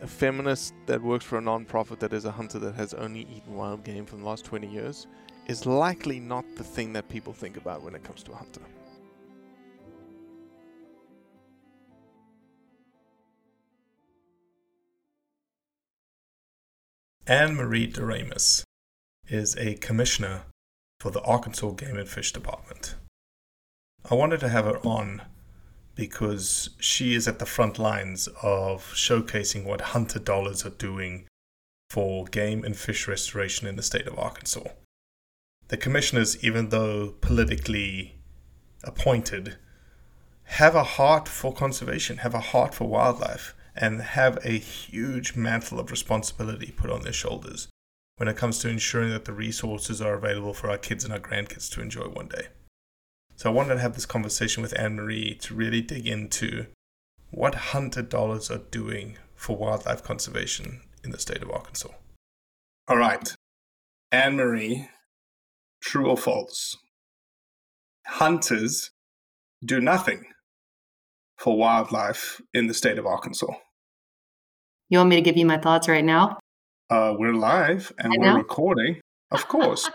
a feminist that works for a non-profit that is a hunter that has only eaten wild game for the last 20 years is likely not the thing that people think about when it comes to a hunter. Anne Marie Doremus is a commissioner for the Arkansas Game and Fish Department. I wanted to have her on because she is at the front lines of showcasing what hunter dollars are doing for game and fish restoration in the state of Arkansas. The commissioners, even though politically appointed, have a heart for conservation, have a heart for wildlife, and have a huge mantle of responsibility put on their shoulders when it comes to ensuring that the resources are available for our kids and our grandkids to enjoy one day. So I wanted to have this conversation with Anne Marie to really dig into what hunter dollars are doing for wildlife conservation in the state of Arkansas. All right, Anne Marie, true or false? Hunters do nothing for wildlife in the state of Arkansas. You want me to give you my thoughts right now? Uh, we're live and we're recording, of course.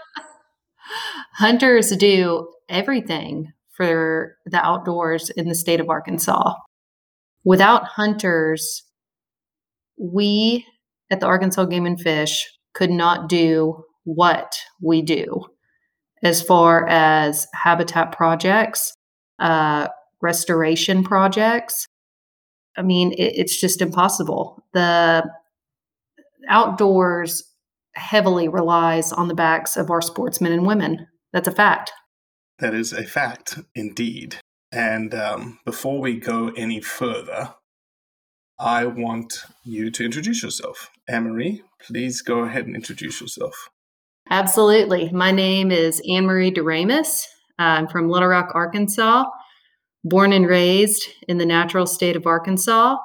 Hunters do everything for the outdoors in the state of Arkansas. Without hunters, we at the Arkansas Game and Fish could not do what we do as far as habitat projects, uh, restoration projects. I mean, it, it's just impossible. The outdoors heavily relies on the backs of our sportsmen and women. That's a fact. That is a fact, indeed. And um, before we go any further, I want you to introduce yourself. Anne Marie, please go ahead and introduce yourself. Absolutely. My name is Anne Marie Doremus. I'm from Little Rock, Arkansas, born and raised in the natural state of Arkansas.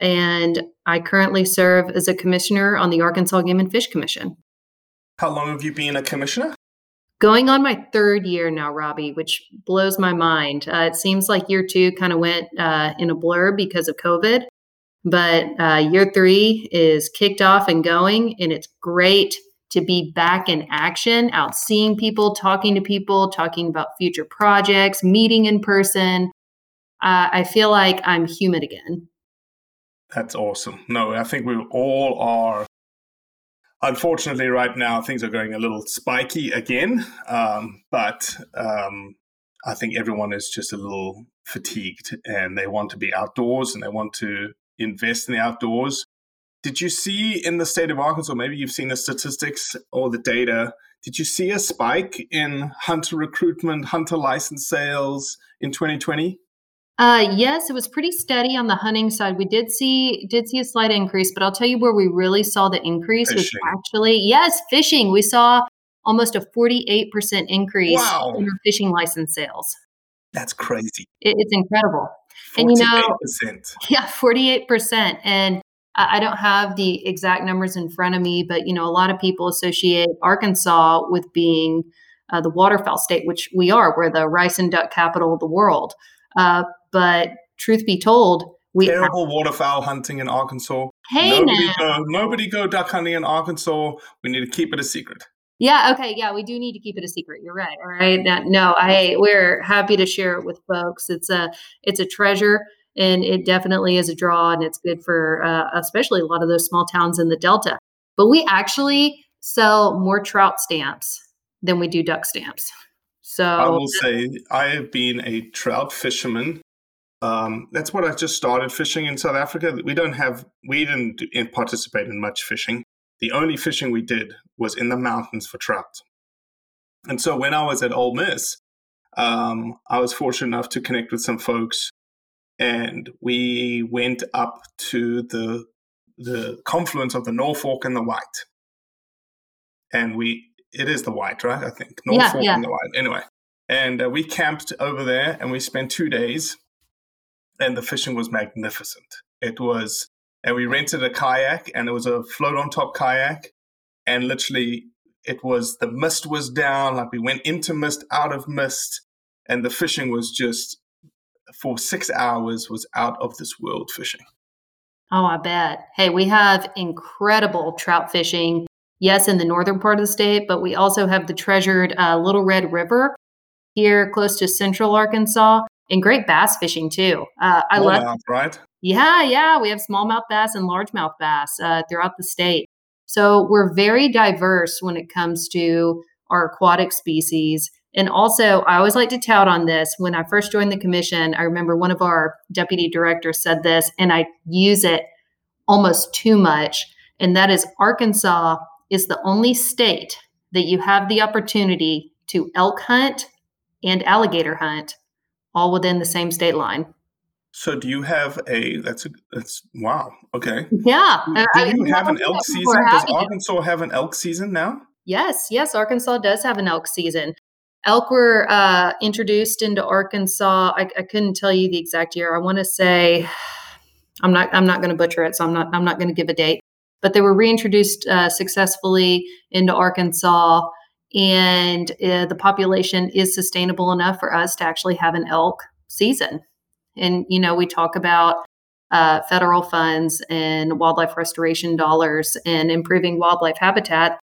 And I currently serve as a commissioner on the Arkansas Game and Fish Commission. How long have you been a commissioner? Going on my third year now, Robbie, which blows my mind. Uh, it seems like year two kind of went uh, in a blur because of COVID, but uh, year three is kicked off and going, and it's great. to be back in action, out seeing people, talking to people, talking about future projects, meeting in person. Uh, I feel like I'm human again. That's awesome. No, I think we all are. Unfortunately, right now things are going a little spiky again, um, but um, I think everyone is just a little fatigued and they want to be outdoors and they want to invest in the outdoors. Did you see in the state of Arkansas, maybe you've seen the statistics or the data, did you see a spike in hunter recruitment, hunter license sales in 2020? Uh, yes, it was pretty steady on the hunting side. We did see did see a slight increase, but I'll tell you where we really saw the increase fishing. was actually yes, fishing. We saw almost a 48% increase wow. in our fishing license sales. That's crazy. It, it's incredible. 48%. And you know, yeah, 48%. And I don't have the exact numbers in front of me, but you know, a lot of people associate Arkansas with being uh, the waterfowl state, which we are. We're the rice and duck capital of the world. Uh, but truth be told, we terrible have- waterfowl hunting in Arkansas. Hey, nobody now. go, nobody go duck hunting in Arkansas. We need to keep it a secret. Yeah. Okay. Yeah, we do need to keep it a secret. You're right. All right. No, I we're happy to share it with folks. It's a it's a treasure and it definitely is a draw and it's good for uh, especially a lot of those small towns in the delta but we actually sell more trout stamps than we do duck stamps so i will say i have been a trout fisherman um, that's what i just started fishing in south africa we don't have we didn't participate in much fishing the only fishing we did was in the mountains for trout and so when i was at Ole Miss um, i was fortunate enough to connect with some folks and we went up to the the confluence of the Norfork and the White. And we it is the White, right? I think Norfork yeah, yeah. and the White. Anyway, and uh, we camped over there, and we spent two days, and the fishing was magnificent. It was, and we rented a kayak, and it was a float on top kayak, and literally it was the mist was down, like we went into mist, out of mist, and the fishing was just for six hours was out of this world fishing. Oh, I bet. Hey, we have incredible trout fishing. Yes, in the northern part of the state, but we also have the treasured uh, Little Red River here close to central Arkansas and great bass fishing too. Uh, I love mouth, right? Yeah, yeah. We have smallmouth bass and largemouth bass uh, throughout the state. So we're very diverse when it comes to our aquatic species. And also, I always like to tout on this. When I first joined the commission, I remember one of our deputy directors said this, and I use it almost too much. And that is Arkansas is the only state that you have the opportunity to elk hunt and alligator hunt all within the same state line. So do you have a that's a that's wow okay yeah do I, you have an elk season? Does Arkansas have an elk season now? Yes, yes, Arkansas does have an elk season. Elk were uh, introduced into Arkansas. I, I, couldn't tell you the exact year. I want to say I'm not I'm not going to butcher it, so I'm not I'm not going to give a date. But they were reintroduced uh, successfully into Arkansas, and uh, the population is sustainable enough for us to actually have an elk season. And you know, we talk about uh, federal funds and wildlife restoration dollars and improving wildlife habitat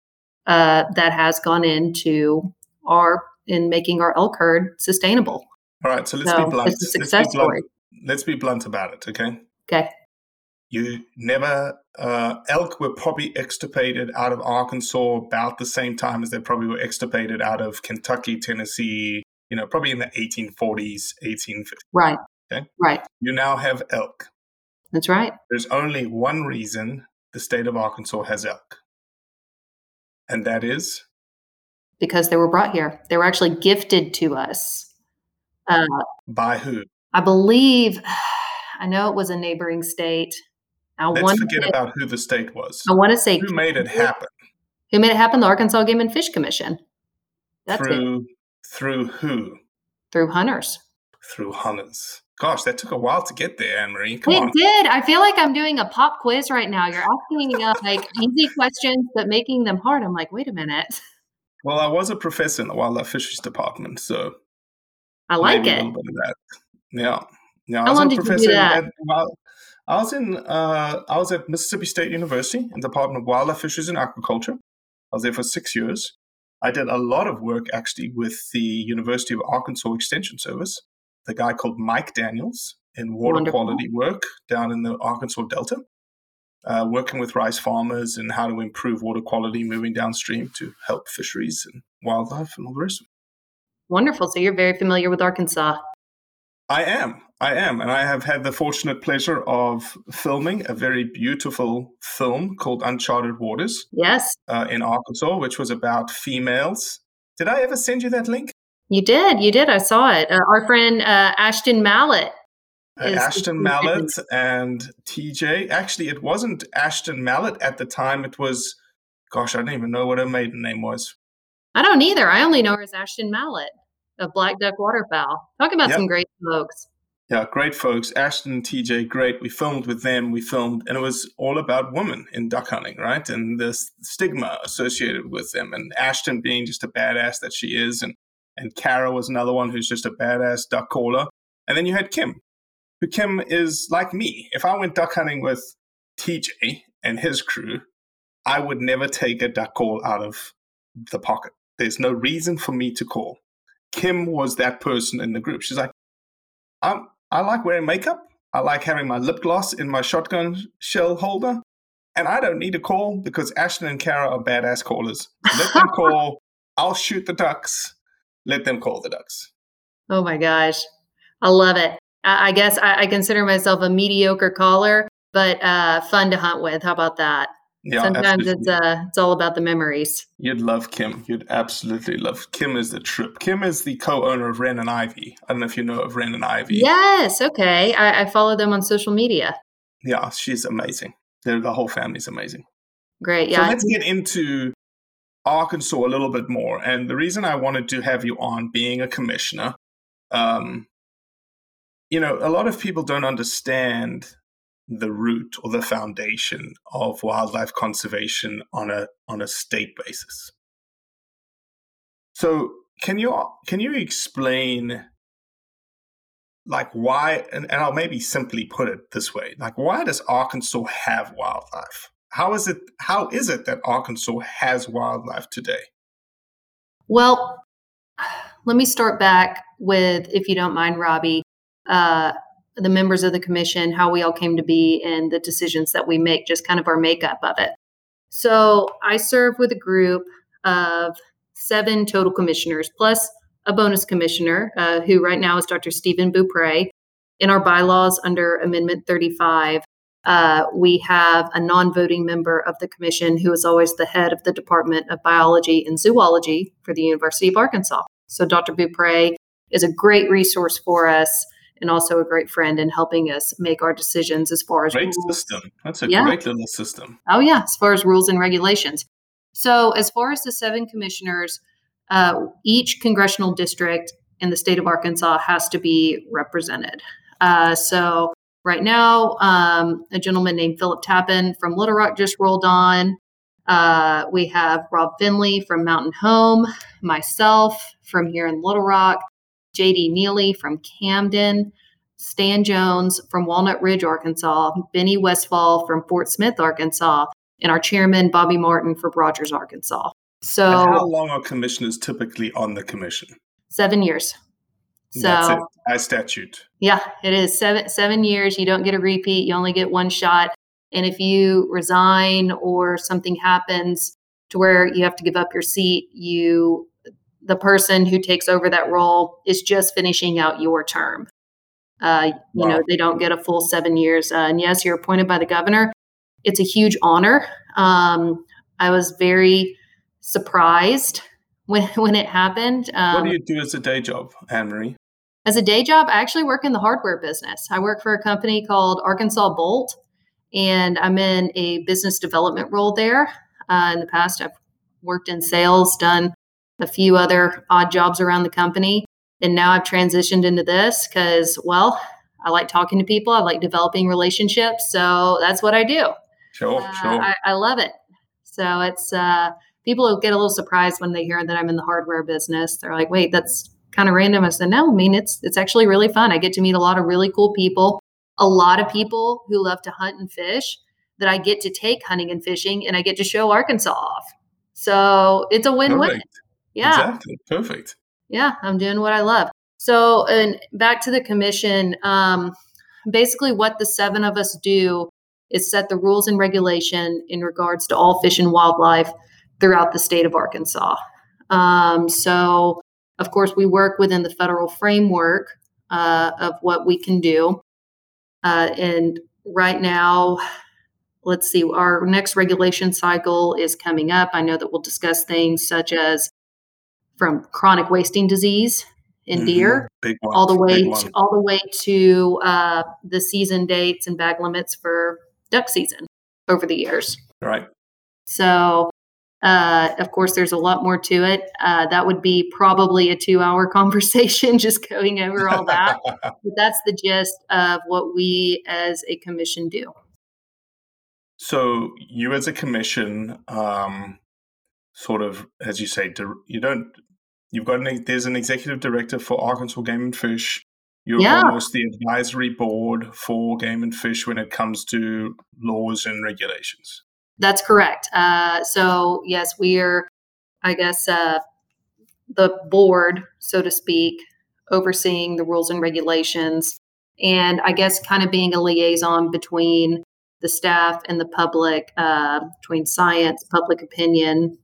uh, that has gone into our in making our elk herd sustainable. All right, so let's so be blunt. It's a success let's be blunt. story. Let's be blunt about it, okay? Okay. You never uh, elk were probably extirpated out of Arkansas about the same time as they probably were extirpated out of Kentucky, Tennessee. You know, probably in the 1840s, 1850s. Right. Okay. Right. You now have elk. That's right. There's only one reason the state of Arkansas has elk, and that is because they were brought here. They were actually gifted to us. Uh, By who? I believe, I know it was a neighboring state. I Let's forget to, about who the state was. I want to say who made it happen. Who made it happen? The Arkansas Game and Fish Commission. That's through it. through who? Through hunters. Through hunters. Gosh, that took a while to get there, Anne Marie. Come it on. did. I feel like I'm doing a pop quiz right now. You're asking uh, like easy questions, but making them hard. I'm like, wait a minute. Well, I was a professor in the wildlife fisheries department, so I like it. A bit of that. Yeah, yeah. How long did you do that? At, well, I was in uh, I was at Mississippi State University in the Department of Wildlife Fisheries and Aquaculture, I was there for six years. I did a lot of work actually with the University of Arkansas Extension Service, the guy called Mike Daniels in water Wonderful. quality work down in the Arkansas Delta, uh, working with rice farmers and how to improve water quality moving downstream to help fisheries and wildlife and all the rest. Wonderful. So you're very familiar with Arkansas. I am. I am. And I have had the fortunate pleasure of filming a very beautiful film called Uncharted Waters. Yes. Uh, in Arkansas, which was about females. Did I ever send you that link? You did. You did. I saw it. Uh, our friend uh, Ashton Mallet. Uh, Ashton Mallet and TJ. Actually, it wasn't Ashton Mallet at the time. It was, gosh, I don't even know what her maiden name was. I don't either. I only know her as Ashton Mallet of Black Duck Waterfowl. Talk about yep. some great folks. Yeah, great folks. Ashton and TJ, great. We filmed with them. We filmed, and it was all about women in duck hunting, right? And the stigma associated with them. And Ashton being just a badass that she is, and and Kara was another one who's just a badass duck caller. And then you had Kim, who Kim is like me. If I went duck hunting with TJ and his crew, I would never take a duck call out of the pocket. There's no reason for me to call. Kim was that person in the group. She's like, I'm, I like wearing makeup. I like having my lip gloss in my shotgun shell holder. And I don't need a call because Ashton and Kara are badass callers. Let them call. I'll shoot the ducks. Let them call the ducks. Oh my gosh. I love it. I, I guess I, I, consider myself a mediocre caller, but uh, fun to hunt with. How about that? Yeah, Sometimes absolutely. it's uh it's all about the memories. You'd love Kim. You'd absolutely love Kim is the trip. Kim is the co-owner of Ren and Ivy. I don't know if you know of Ren and Ivy. Yes, okay. I, I follow them on social media. Yeah, she's amazing. They're, the whole family's amazing. Great. Yeah. So let's get into Arkansas a little bit more. And the reason I wanted to have you on being a commissioner, um, you know, a lot of people don't understand the root or the foundation of wildlife conservation on a on a state basis. So can you can you explain like why and, and I'll maybe simply put it this way like why does Arkansas have wildlife? How is it how is it that Arkansas has wildlife today? Well, let me start back with, if you don't mind, Robbie, uh, the members of the commission, how we all came to be, and the decisions that we make, just kind of our makeup of it. So I serve with a group of seven total commissioners, plus a bonus commissioner, uh, who right now is Dr. Stephen Beaupre. In our bylaws under Amendment 35, uh, we have a non voting member of the commission who is always the head of the Department of Biology and Zoology for the University of Arkansas. So Dr. Beaupre is a great resource for us and also a great friend in helping us make our decisions as far as great rules. system. That's a yeah. great little system. Oh yeah, as far as rules and regulations. So as far as the seven commissioners, uh, each congressional district in the state of Arkansas has to be represented. Uh, so right now, um, a gentleman named Philip Tappan from Little Rock just rolled on. Uh, we have Rob Finley from Mountain Home, myself from here in Little Rock, JD Neely from Camden, Stan Jones from Walnut Ridge, Arkansas, Benny Westfall from Fort Smith, Arkansas, and our chairman, Bobby Martin from Rogers, Arkansas. So, and how long are commissioners typically on the commission? Seven years. So, That's it, by statute. Yeah, it is seven seven years. You don't get a repeat. You only get one shot. And if you resign or something happens to where you have to give up your seat, you the person who takes over that role is just finishing out your term. Uh, you wow. know, they don't get a full seven years. Uh, and yes, you're appointed by the governor. It's a huge honor. Um, I was very surprised when when it happened. Um, what do you do as a day job, Anne Marie? As a day job, I actually work in the hardware business. I work for a company called Arkansas Bolt, and I'm in a business development role there. Uh, in the past, I've worked in sales, done a few other odd jobs around the company. And now I've transitioned into this because, well, I like talking to people. I like developing relationships. So that's what I do. Sure, uh, sure. I, I, love it. So it's uh, people get a little surprised when they hear that I'm in the hardware business. They're like, "Wait, that's kind of random." I said, "No, I mean it's it's actually really fun. I get to meet a lot of really cool people. A lot of people who love to hunt and fish that I get to take hunting and fishing, and I get to show Arkansas off. So it's a win win. Yeah. Exactly. Perfect. Yeah, I'm doing what I love. So, and back to the commission, um, basically, what the seven of us do is set the rules and regulation in regards to all fish and wildlife throughout the state of Arkansas. Um, so, of course, we work within the federal framework uh, of what we can do. Uh, and right now, let's see, our next regulation cycle is coming up. I know that we'll discuss things such as from chronic wasting disease in mm-hmm. deer, all the way to, all the way to uh, the season dates and bag limits for duck season over the years. Right. So, uh, of course, there's a lot more to it. Uh, that would be probably a two-hour conversation just going over all that. but that's the gist of what we as a commission do. So, you as a commission, um, sort of, as you say, you don't You've got an, there's an executive director for Arkansas Game and Fish. You're yeah. almost the advisory board for Game and Fish when it comes to laws and regulations. That's correct. Uh, so yes, we are, I guess, uh, the board, so to speak, overseeing the rules and regulations, and I guess kind of being a liaison between the staff and the public, uh, between science, public opinion,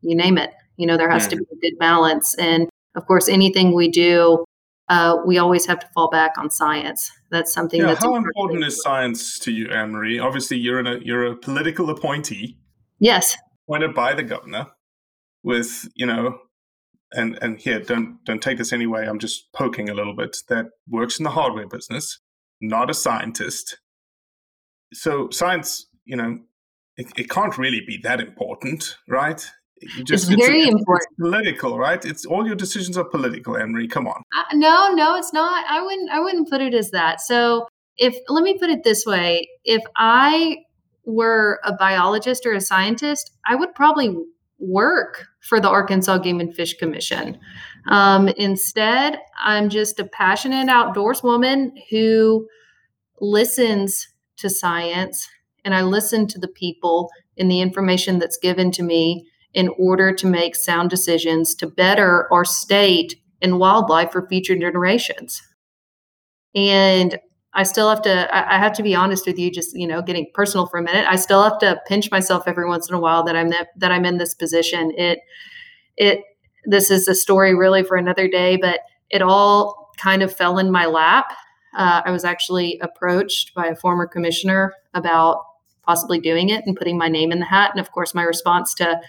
you name it. You know, there has to be a good balance. And of course, anything we do, uh, we always have to fall back on science. That's something yeah, that's how important is science to you, Anne Marie? Obviously, you're in a you're a political appointee. Yes. Appointed by the governor, with you know, and and here don't don't take this anyway. I'm just poking a little bit. That works in the hardware business, not a scientist. So science, you know, it, it can't really be that important, right? Just, it's very it's, important. It's political, right? It's all your decisions are political, Emery. Come on. Uh, no, no, it's not. I wouldn't. I wouldn't put it as that. So, if let me put it this way: if I were a biologist or a scientist, I would probably work for the Arkansas Game and Fish Commission. Um, instead, I'm just a passionate outdoors woman who listens to science and I listen to the people and the information that's given to me in order to make sound decisions to better our state and wildlife for future generations. And I still have to, I have to be honest with you, just, you know, getting personal for a minute. I still have to pinch myself every once in a while that I'm, that, that I'm in this position. It, it, this is a story really for another day, but it all kind of fell in my lap. Uh, I was actually approached by a former commissioner about possibly doing it and putting my name in the hat. And of course, my response to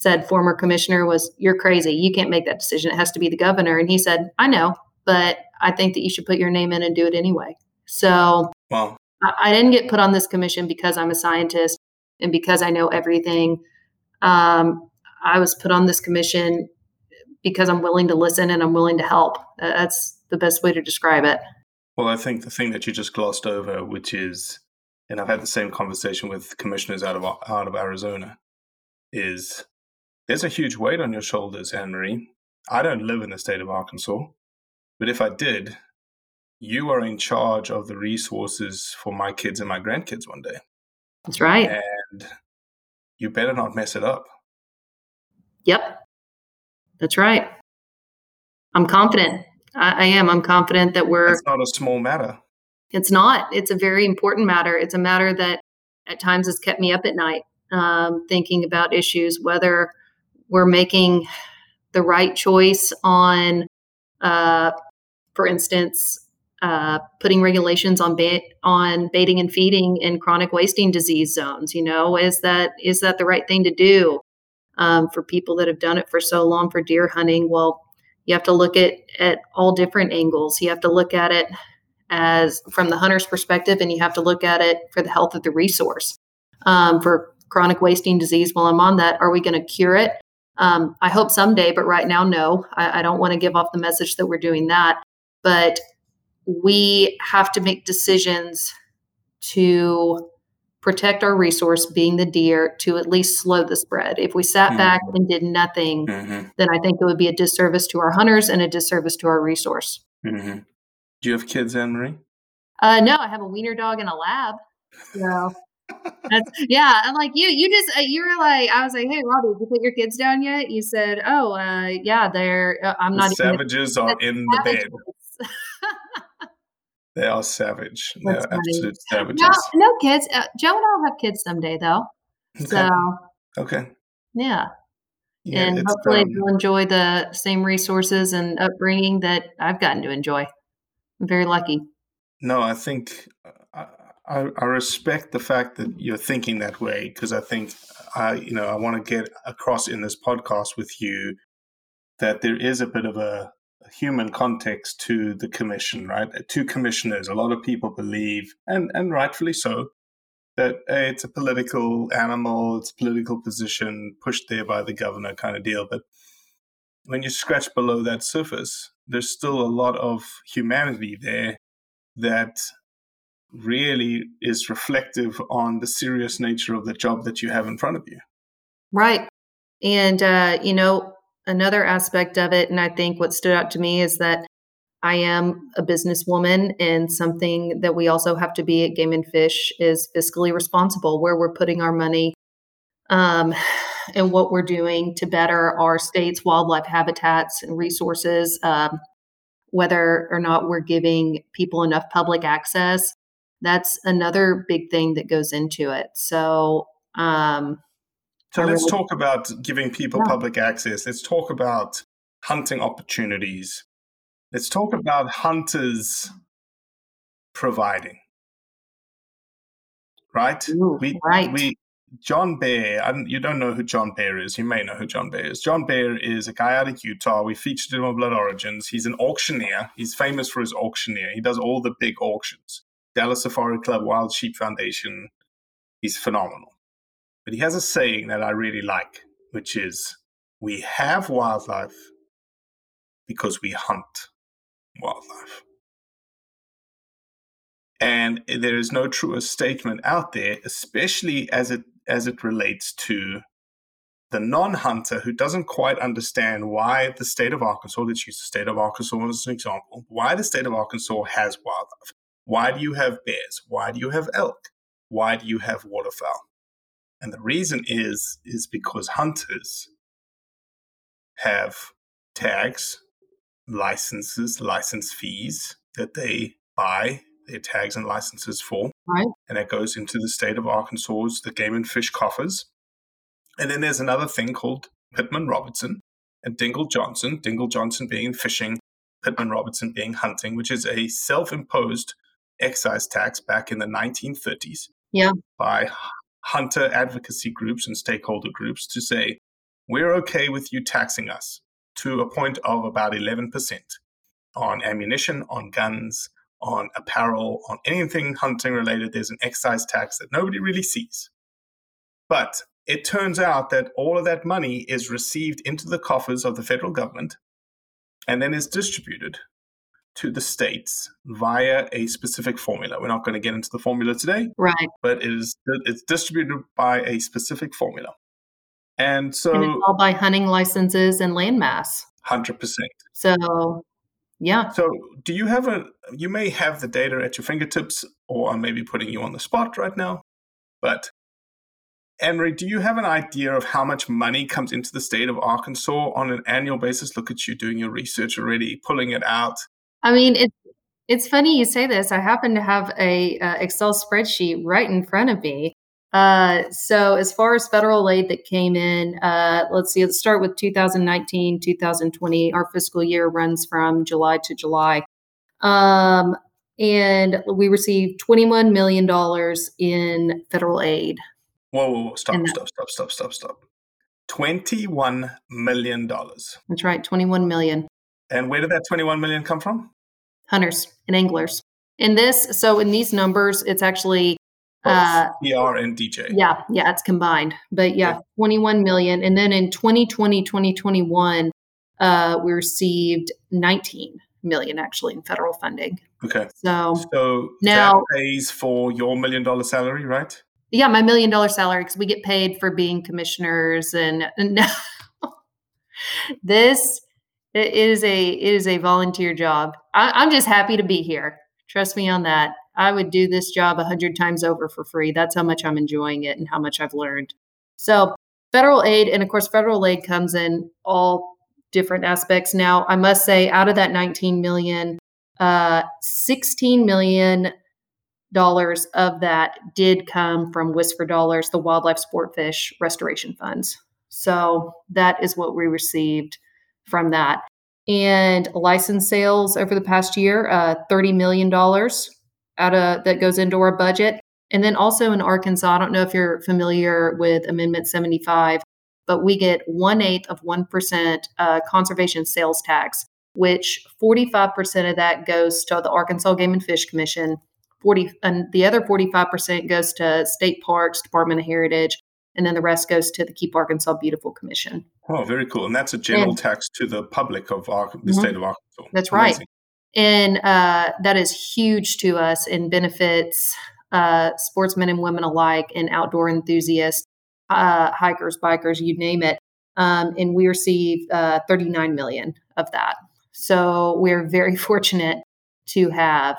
said former commissioner was you're crazy. You can't make that decision. It has to be the governor. And he said i know but i think that you should put your name in and do it anyway. So wow. I, I, didn't get put on this commission because i'm a scientist and because i know everything. Um, i was put on this commission because i'm willing to listen and i'm willing to help. That's the best way to describe it. Well i think the thing that you just glossed over which is and i've had the same conversation with commissioners out of out of arizona is there's a huge weight on your shoulders, Anne Marie. I don't live in the state of Arkansas, but if I did, you are in charge of the resources for my kids and my grandkids one day. That's right. And you better not mess it up. Yep. That's right. I'm confident. I, I am. I'm confident that we're. It's not a small matter. It's not. It's a very important matter. It's a matter that at times has kept me up at night um, thinking about issues, whether we're making the right choice on, uh, for instance, uh, putting regulations on on baiting and feeding in chronic wasting disease zones. You know, is that is that the right thing to do um, for people that have done it for so long for deer hunting? Well, you have to look at at all different angles. You have to look at it as from the hunter's perspective, and you have to look at it for the health of the resource. Um, for chronic wasting disease, while I'm on that, are we going to cure it? Um, I hope someday, but right now, no. I, I don't want to give off the message that we're doing that. But we have to make decisions to protect our resource, being the deer, to at least slow the spread. If we sat mm-hmm. back and did nothing, mm-hmm. then I think it would be a disservice to our hunters and a disservice to our resource. Mm-hmm. Do you have kids, Anne Marie? Uh, no, I have a wiener dog and a lab. So That's, yeah, I'm like you. You just uh, you were like I was like, hey, Robbie, did you put your kids down yet? You said, oh, uh, yeah, they're. Uh, I'm The not. even- savages are in the bed. They are savage. They're funny. absolute savages. no, no kids. Uh, Joe and I'll have kids someday, though. So Okay. yeah, Yeah, and hopefully um, they'll enjoy the same resources and upbringing that I've gotten to enjoy. I'm very lucky. No, I think I, I, respect the fact that you're thinking that way because I think I, you know, I want to get across in this podcast with you that there is a bit of a, human context to the commission, right? Uh, to commissioners, a lot of people believe, and and rightfully so, that hey, it's a political animal, it's political position pushed there by the governor kind of deal, but when you scratch below that surface, there's still a lot of humanity there that really is reflective on the serious nature of the job that you have in front of you. Right. And, uh, you know, another aspect of it, and I think what stood out to me is that I am a businesswoman, and something that we also have to be at Game and Fish is fiscally responsible, where we're putting our money um, and what we're doing to better our state's wildlife habitats and resources, um, whether or not we're giving people enough public access. That's another big thing that goes into it. So, um, So let's really- talk about giving people Yeah. public access. Let's talk about hunting opportunities. Let's talk about hunters providing. Right? Ooh, we, right. We, John Bair, I don't, you don't know who John Bair is. You may know who John Bair is. John Bair is a guy out of Utah. We featured him on Blood Origins. He's an auctioneer. He's famous for his auctioneer. He does all the big auctions. Dallas Safari Club, Wild Sheep Foundation. He's phenomenal. But he has a saying that I really like, which is we have wildlife because we hunt wildlife. And there is no truer statement out there, especially as it as it relates to the non-hunter who doesn't quite understand why the state of Arkansas, let's use the state of Arkansas as an example, why the state of Arkansas has wildlife. Why do you have bears? Why do you have elk? Why do you have waterfowl? And the reason is is because hunters have tags, licenses, license fees that they buy their tags and licenses for. Right. And that goes into the state of Arkansas's the game and fish coffers. And then there's another thing called Pittman Robertson and Dingell Johnson, Dingell Johnson being fishing, Pittman Robertson being hunting, which is a self imposed excise tax back in the 1930s yeah, by hunter advocacy groups and stakeholder groups to say, we're okay with you taxing us to a point of about 11% on ammunition, on guns, on apparel, on anything hunting related. There's an excise tax that nobody really sees. But it turns out that all of that money is received into the coffers of the federal government and then is distributed to the states via a specific formula. We're not going to get into the formula today, right. but it is it's distributed by a specific formula. And so and it's all by hunting licenses and landmass. 100%. So, yeah. So, do you have a you may have the data at your fingertips or I may be putting you on the spot right now, but Emery, do you have an idea of how much money comes into the state of Arkansas on an annual basis? Look at you doing your research already, pulling it out. I mean, it's it's funny you say this. I happen to have a uh, Excel spreadsheet right in front of me. Uh, so as far as federal aid that came in, uh, let's see. Let's start with 2019, 2020. Our fiscal year runs from July to July, um, and we received 21 million dollars in federal aid. Whoa, whoa, whoa. Stop, that- stop, stop, stop, stop, stop. $21 million. That's right, 21 million. And where did that 21 million come from? hunters and anglers. In this, so in these numbers, it's actually uh, PR and DJ. yeah, yeah, it's combined. But yeah, 21 million. And then in 2020, 2021, uh, we received 19 million actually in federal funding. Okay. So So Now- that pays for your million dollar salary, right? yeah, my million dollar salary because we get paid for being commissioners and, and this it is a it is a volunteer job. I, I'm just happy to be here. Trust me on that. I would do this job a hundred times over for free. That's how much I'm enjoying it and how much I've learned. So federal aid, and of course, federal aid comes in all different aspects. Now, I must say, out of that 19 million, uh, 16 million dollars of that did come from WSFR Dollars, the Wildlife Sport Fish Restoration Funds. So that is what we received from that. And license sales over the past year, uh, $30 million out of that goes into our budget. And then also in Arkansas, I don't know if you're familiar with Amendment 75, but we get one eighth of 1% uh, conservation sales tax, which 45% of that goes to the Arkansas Game and Fish Commission. 40 and the other 45% goes to state parks, Department of Heritage, and then the rest goes to the Keep Arkansas Beautiful Commission. Oh, very cool. And that's a general and, tax to the public of Ar- the mm-hmm. state of Arkansas. That's Amazing. right. And uh, that is huge to us and benefits uh, sportsmen and women alike and outdoor enthusiasts, uh, hikers, bikers, you name it. Um, and we receive uh, 39 million of that. So we're very fortunate to have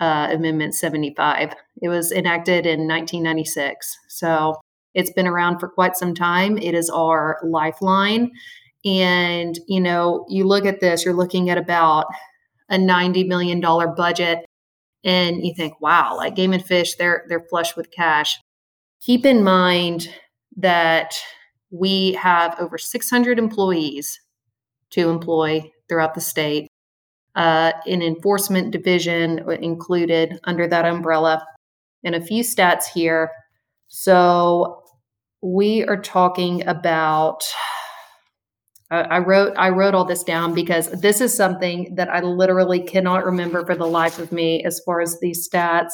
uh, Amendment 75. It was enacted in 1996. So it's been around for quite some time. It is our lifeline. And, you know, you look at this, you're looking at about a $90 million budget and you think, wow, like Game and Fish, they're they're flush with cash. Keep in mind that we have over 600 employees to employ throughout the state. Uh, an enforcement division included under that umbrella, and a few stats here. So we are talking about I wrote I wrote all this down because this is something that I literally cannot remember for the life of me as far as these stats.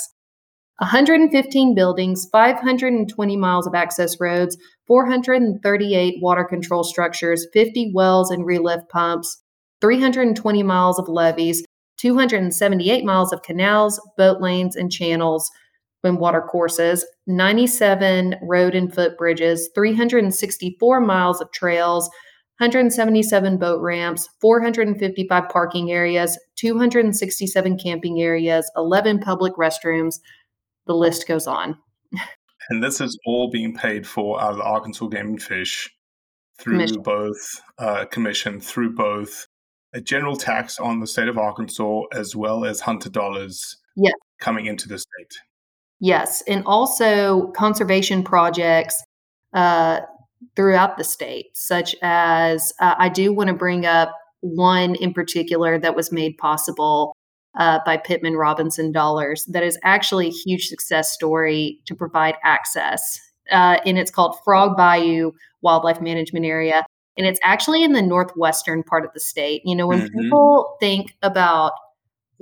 115 buildings, 520 miles of access roads, 438 water control structures, 50 wells and relift pumps, 320 miles of levees, 278 miles of canals, boat lanes, and channels and water courses, 97 road and foot bridges, 364 miles of trails, 177 boat ramps, 455 parking areas, 267 camping areas, 11 public restrooms. The list goes on. And this is all being paid for out of the Arkansas Game and Fish through commission. both uh, commission, through both a general tax on the state of Arkansas as well as hunter dollars yes. coming into the state. Yes, and also conservation projects uh, throughout the state, such as uh, I do want to bring up one in particular that was made possible uh, by Pittman Robertson Dollars that is actually a huge success story to provide access. Uh, and it's called Frog Bayou Wildlife Management Area. And it's actually in the northwestern part of the state. You know, when mm-hmm. people think about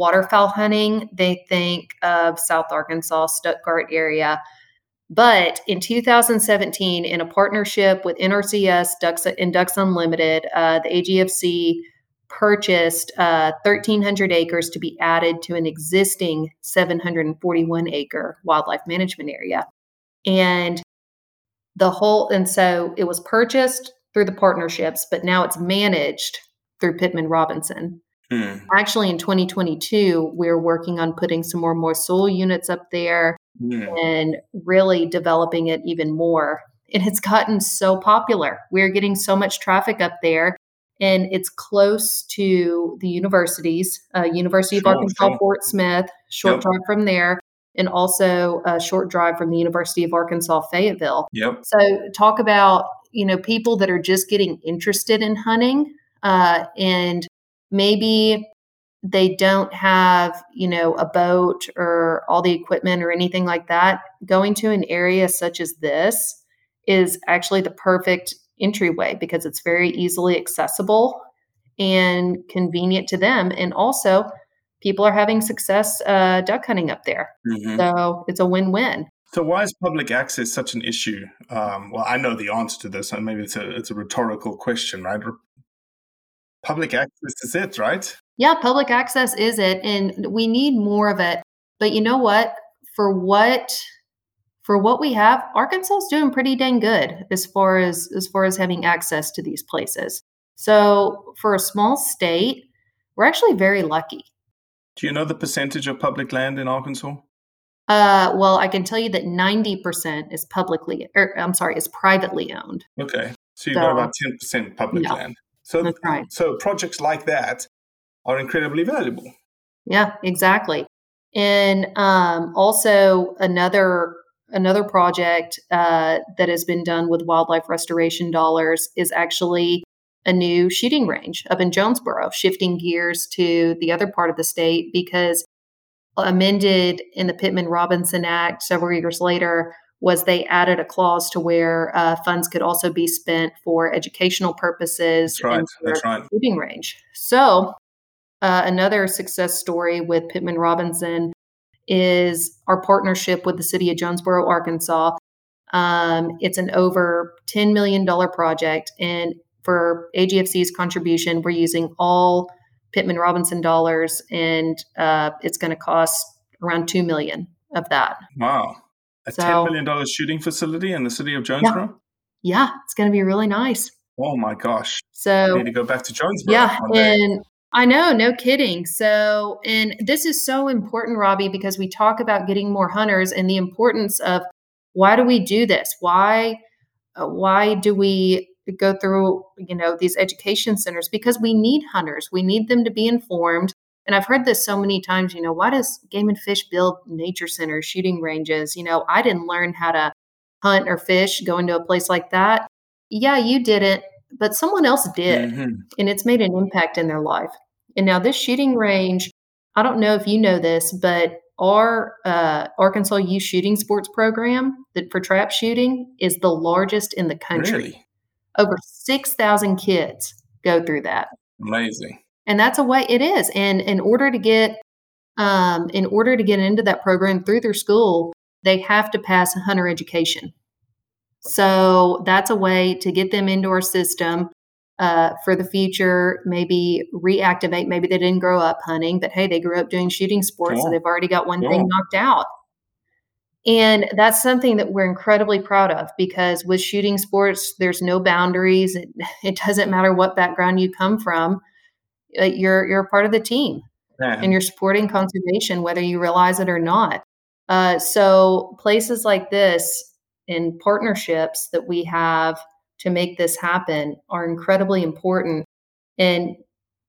waterfowl hunting, they think of South Arkansas, Stuttgart area. But in 2017, in a partnership with NRCS Ducks, and Ducks Unlimited, uh, the AGFC purchased uh, 1,300 acres to be added to an existing 741 acre wildlife management area. And the whole, and so it was purchased through the partnerships, but now it's managed through Pittman Robertson. Mm. Actually, in 2022, we're working on putting some more moist soil units up there mm. and really developing it even more. And it's gotten so popular. We're getting so much traffic up there, and it's close to the universities uh, University sure, of Arkansas sure. Fort Smith, short yep. drive from there, and also a short drive from the University of Arkansas Fayetteville. Yep. So, talk about you know people that are just getting interested in hunting uh, and maybe they don't have you know a boat or all the equipment or anything like that going to an area such as this is actually the perfect entryway because it's very easily accessible and convenient to them and also people are having success uh, duck hunting up there mm-hmm. so it's a win-win so why is public access such an issue? Um, well, I know the answer to this, and maybe it's a it's a rhetorical question, right? Public access is it, right? Yeah, public access is it. And we need more of it. But you know what? For what for what we have, Arkansas is doing pretty dang good as far as as far as having access to these places. So for a small state, we're actually very lucky. Do you know the percentage of public land in Arkansas? Uh, well, I can tell you that 90% is publicly, or I'm sorry, is privately owned. Okay. So you've So- got about 10% public Yeah. land. So, right. so projects like that are incredibly valuable. Yeah, exactly. And um, also another another project uh, that has been done with wildlife restoration dollars is actually a new shooting range up in Jonesboro, shifting gears to the other part of the state because amended in the Pittman Robertson Act several years later was they added a clause to where uh, funds could also be spent for educational purposes That's right. That's right. shooting range. So uh, another success story with Pittman Robertson is our partnership with the city of Jonesboro, Arkansas. Um, it's an over $10 million project. And for AGFC's contribution, we're using all Pittman Robertson dollars, and uh, it's going to cost around 2 million of that. Wow. A So- $10 million shooting facility in the city of Jonesboro? Yeah, it's going to be really nice. Oh my gosh. So, I need to go back to Jonesboro. Yeah, and I know, no kidding. So, and this is so important, Robbie, because we talk about getting more hunters and the importance of why do we do this? Why, uh, why do we go through, you know, these education centers? Because we need hunters. We need them to be informed. And I've heard this so many times. You know, why does Game and Fish build nature centers, shooting ranges? You know, I didn't learn how to hunt or fish going to a place like that. Yeah, you didn't, but someone else did Mhm. and it's made an impact in their life. And now this shooting range, I don't know if you know this, but our uh, Arkansas Youth Shooting Sports Program that for trap shooting is the largest in the country. Really? Over six thousand kids go through that, Amazing. And that's a way it is. And in order to get, um, in order to get into that program through their school, they have to pass a hunter education. So that's a way to get them into our system uh, for the future. Maybe reactivate. Maybe they didn't grow up hunting, but hey, they grew up doing shooting sports, so they've already got one Cool. thing knocked out. And that's something that we're incredibly proud of because with shooting sports, there's no boundaries. It, it doesn't matter what background you come from. Uh, You're you're a part of the team Yeah. and you're supporting conservation whether you realize it or not. Uh, so places like this and partnerships that we have to make this happen are incredibly important, and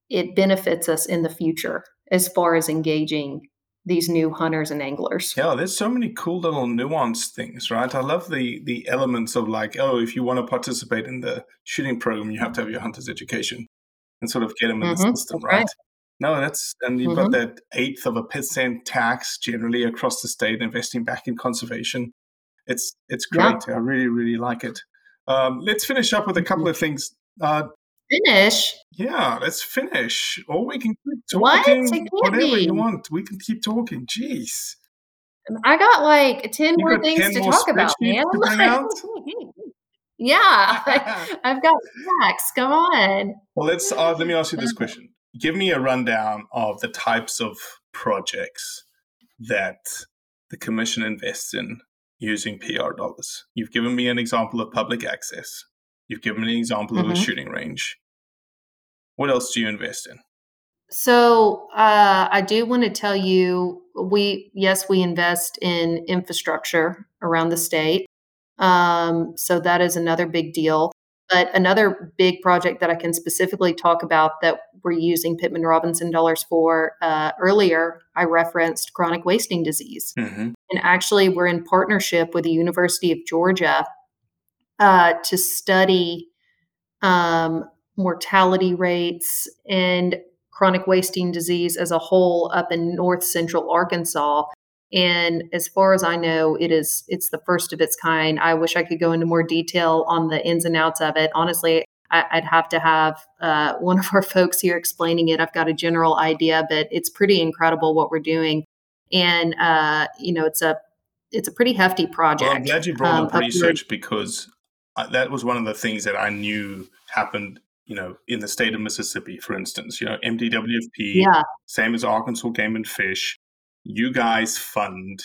it benefits us in the future as far as engaging these new hunters and anglers. Yeah, there's so many cool little nuanced things, right? I love the the elements of like, oh, if you want to participate in the shooting program, you have to have your hunter's education and sort of get them in the Mhm, system, right? right. No, that's and you've got that eighth of a percent tax generally across the state investing back in conservation. It's it's Yeah. great. I really really like it. Um, let's finish up with a couple of things. Uh, Finish. yeah, let's finish. Or we can keep talking. Can't Whatever you want. We can keep talking. Jeez. I got like 10 You more things 10 to more talk about, man. to bring out? yeah, I, I've got facts. Come on. Well, let's uh, let me ask you this question. Give me a rundown of the types of projects that the commission invests in using PR dollars. You've given me an example of public access. You've given me an example of a Mhm. shooting range. What else do you invest in? So uh, I do want to tell you, we yes, we invest in infrastructure around the state. Um, so that is another big deal. But another big project that I can specifically talk about that we're using Pittman Robertson dollars for uh, earlier, I referenced chronic wasting disease. Mm-hmm. And actually, we're in partnership with the University of Georgia uh, to study um, mortality rates and chronic wasting disease as a whole up in north central Arkansas. And as far as I know, it is it's the first of its kind. I wish I could go into more detail on the ins and outs of it. Honestly, I, I'd have to have uh, one of our folks here explaining it. I've got a general idea, but it's pretty incredible what we're doing. And uh, you know, it's a it's a pretty hefty project. Well, I'm glad you brought um, up up research because I, that was one of the things that I knew happened. You know, in the state of Mississippi, for instance, you know, MDWFP, Yeah. same as Arkansas Game and Fish. You guys fund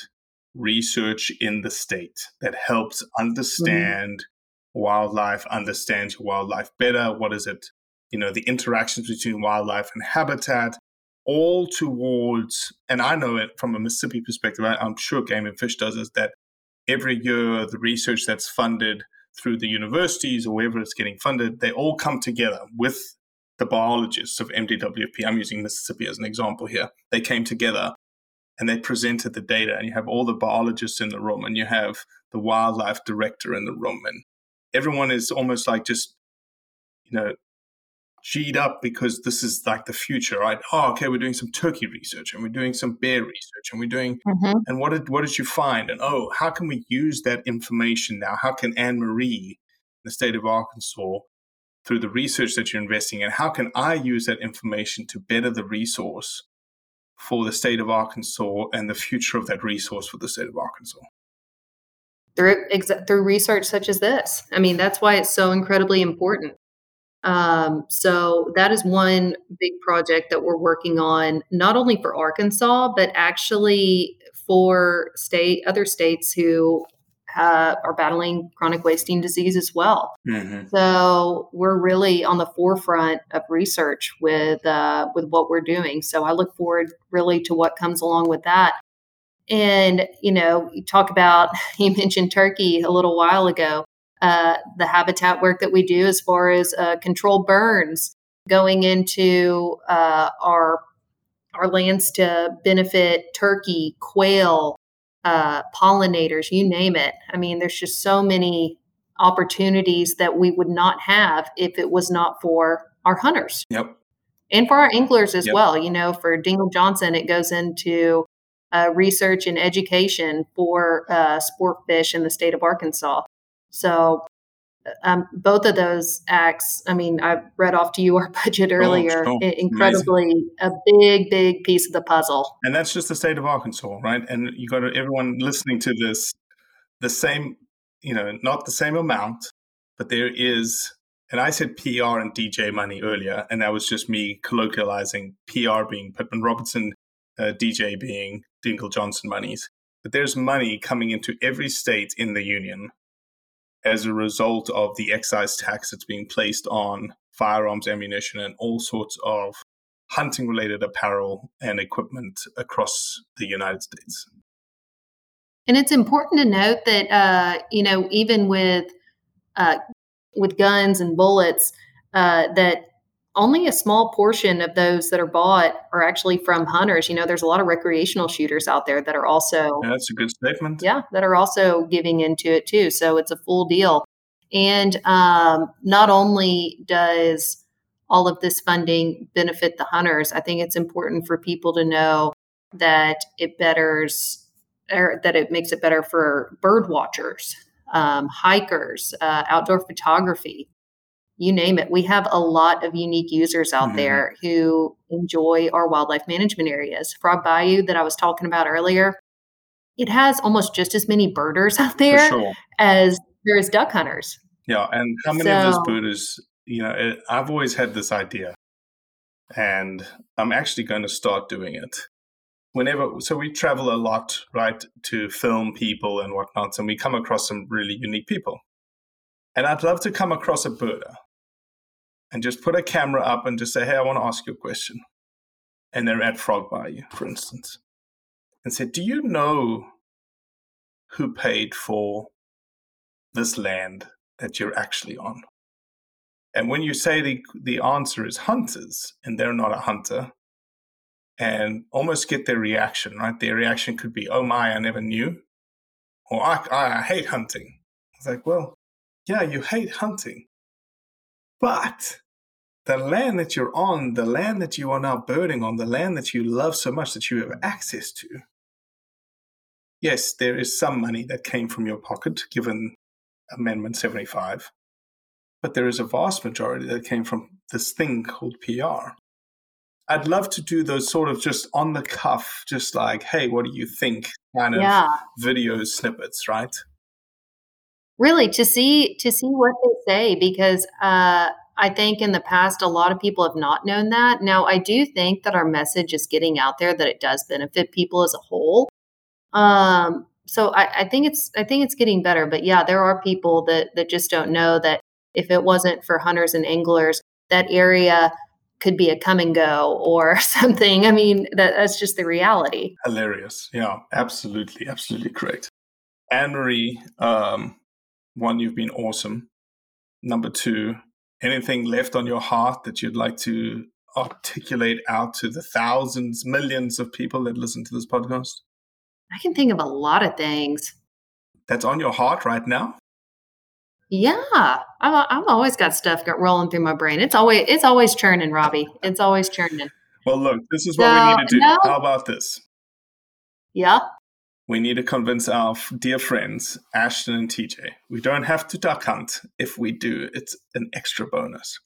research in the state that helps mm-hmm. understand wildlife, understands wildlife better. What is it? You know, the interactions between wildlife and habitat. all towards, and I know it from a Mississippi perspective, I, am sure Game and Fish does, is that every year the research that's funded through the universities or wherever it's getting funded, they all come together with the biologists of MDWFP. I'm using Mississippi as an example here. They came together and they presented the data, and you have all the biologists in the room, and you have the wildlife director in the room, and everyone is almost like just, you know, G'd up because this is like the future, right? Oh, okay, we're doing some turkey research and we're doing some bear research and we're doing mm-hmm. and what did what did you find? And oh, how can we use that information now? How can Anne Marie, the state of Arkansas, through the research that you're investing in, how can I use that information to better the resource for the state of Arkansas and the future of that resource for the state of Arkansas? Through, through research such as this. I mean, that's why it's so incredibly important. Um, so that is one big project that we're working on, not only for Arkansas, but actually for state other states who uh, are battling chronic wasting disease as well. Mm-hmm. So we're really on the forefront of research with uh, with what we're doing. So I look forward really to what comes along with that. And you know, you talk about you mentioned Turkey a little while ago uh, the habitat work that we do as far as uh, controlled burns going into uh, our our lands to benefit turkey, quail, uh, pollinators, you name it. I mean, there's just so many opportunities that we would not have if it was not for our hunters. Yep. And for our anglers as yep. well. You know, for Dingell Johnson, it goes into uh, research and education for uh, sport fish in the state of Arkansas. So um, both of those acts, I mean, I read off to you our budget oh, earlier, oh, incredibly amazing. a big, big piece of the puzzle. And that's just the state of Arkansas, right? And you got to, everyone listening to this, the same, you know, not the same amount, but there is, and I said PR and DJ money earlier, and that was just me colloquializing PR being Pittman Robertson, uh, DJ being Dingell Johnson monies. But there's money coming into every state in the union as a result of the excise tax that's being placed on firearms, ammunition, and all sorts of hunting related apparel and equipment across the United States. And it's important to note that, uh, you know, even with uh, with guns and bullets, uh, that only a small portion of those that are bought are actually from hunters. You know, there's a lot of recreational shooters out there that are also. Yeah, that's a good statement. Yeah, that are also giving into it too. So it's a full deal. And um, not only does all of this funding benefit the hunters, I think it's important for people to know that it betters or that it makes it better for bird watchers, um, hikers, uh, outdoor photography you name it. We have a lot of unique users out mm-hmm. there who enjoy our wildlife management areas. Frog Bayou, that I was talking about earlier, it has almost just as many birders out there sure. as there is duck hunters. Yeah, and how many so, of those birders? You know, it, I've always had this idea, and I'm actually going to start doing it. Whenever, so we travel a lot, right, to film people and whatnot, and we come across some really unique people. And I'd love to come across a birder and just put a camera up and just say, hey, I want to ask you a question. And they're at Frog Bayou, for instance, and said, do you know who paid for this land that you're actually on? And when you say the, the answer is hunters and they're not a hunter, and almost get their reaction, right? Their reaction could be, oh my, I never knew. Or I, I hate hunting. It's like, well, yeah, you hate hunting. But the land that you're on, the land that you are now birding on, the land that you love so much that you have access to, yes, there is some money that came from your pocket given Amendment 75, but there is a vast majority that came from this thing called PR. I'd love to do those sort of just on the cuff, just like, hey, what do you think kind of yeah. video snippets, right? Really, to see to see what they say because uh, I think in the past, a lot of people have not known that. Now, I do think that our message is getting out there that it does benefit people as a whole. Um, so I, I think it's I think it's getting better. But yeah, there are people that that just don't know that if it wasn't for hunters and anglers, that area could be a come and go or something. I mean, that, that's just the reality. Hilarious. Yeah, absolutely. Absolutely great. Anne Marie, um, one, you've been awesome. Number two, anything left on your heart that you'd like to articulate out to the thousands, millions of people that listen to this podcast? I can think of a lot of things. That's on your heart right now? Yeah, I've, I've always got stuff got rolling through my brain. It's always it's always churning, Robbie. It's always churning. Well, look, this is what we need to do. No. How about this? Yeah. We need to convince our dear friends Ashton and TJ. We don't have to duck hunt. If we do, it's an extra bonus.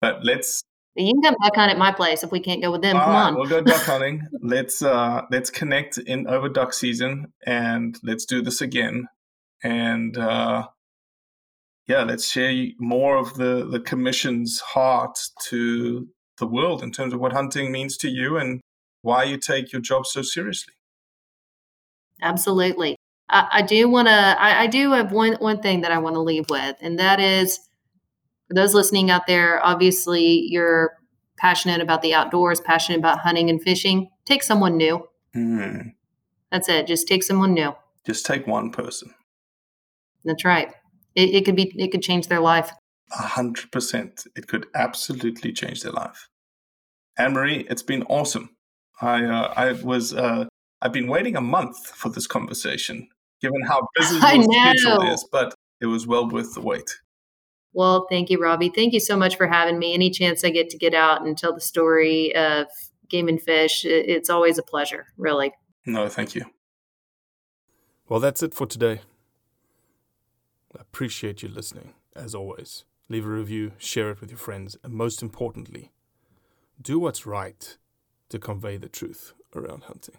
But let's you can come duck hunt at my place if we can't go with them. All come right, on. We'll go duck hunting. let's uh let's connect in over duck season and let's do this again. And uh yeah, let's share more of the, the commission's heart to the world in terms of what hunting means to you and why you take your job so seriously. Absolutely. I, I do want to, I, I do have one, one thing that I want to leave with, and that is for those listening out there, obviously you're passionate about the outdoors, passionate about hunting and fishing. Take someone new. Mm. That's it. Just take someone new. Just take one person. That's right. It, it could be it could change their life. A hundred percent. It could absolutely change their life. Anne Marie, it's been awesome. I uh, I was uh, I've been waiting a month for this conversation, given how busy your schedule is, but it was well worth the wait. Well, thank you, Robbie. Thank you so much for having me. Any chance I get to get out and tell the story of game and fish, it's always a pleasure, really. No, thank you. Well, that's it for today. I appreciate you listening, as always. Leave a review, share it with your friends, and most importantly, do what's right to convey the truth around hunting.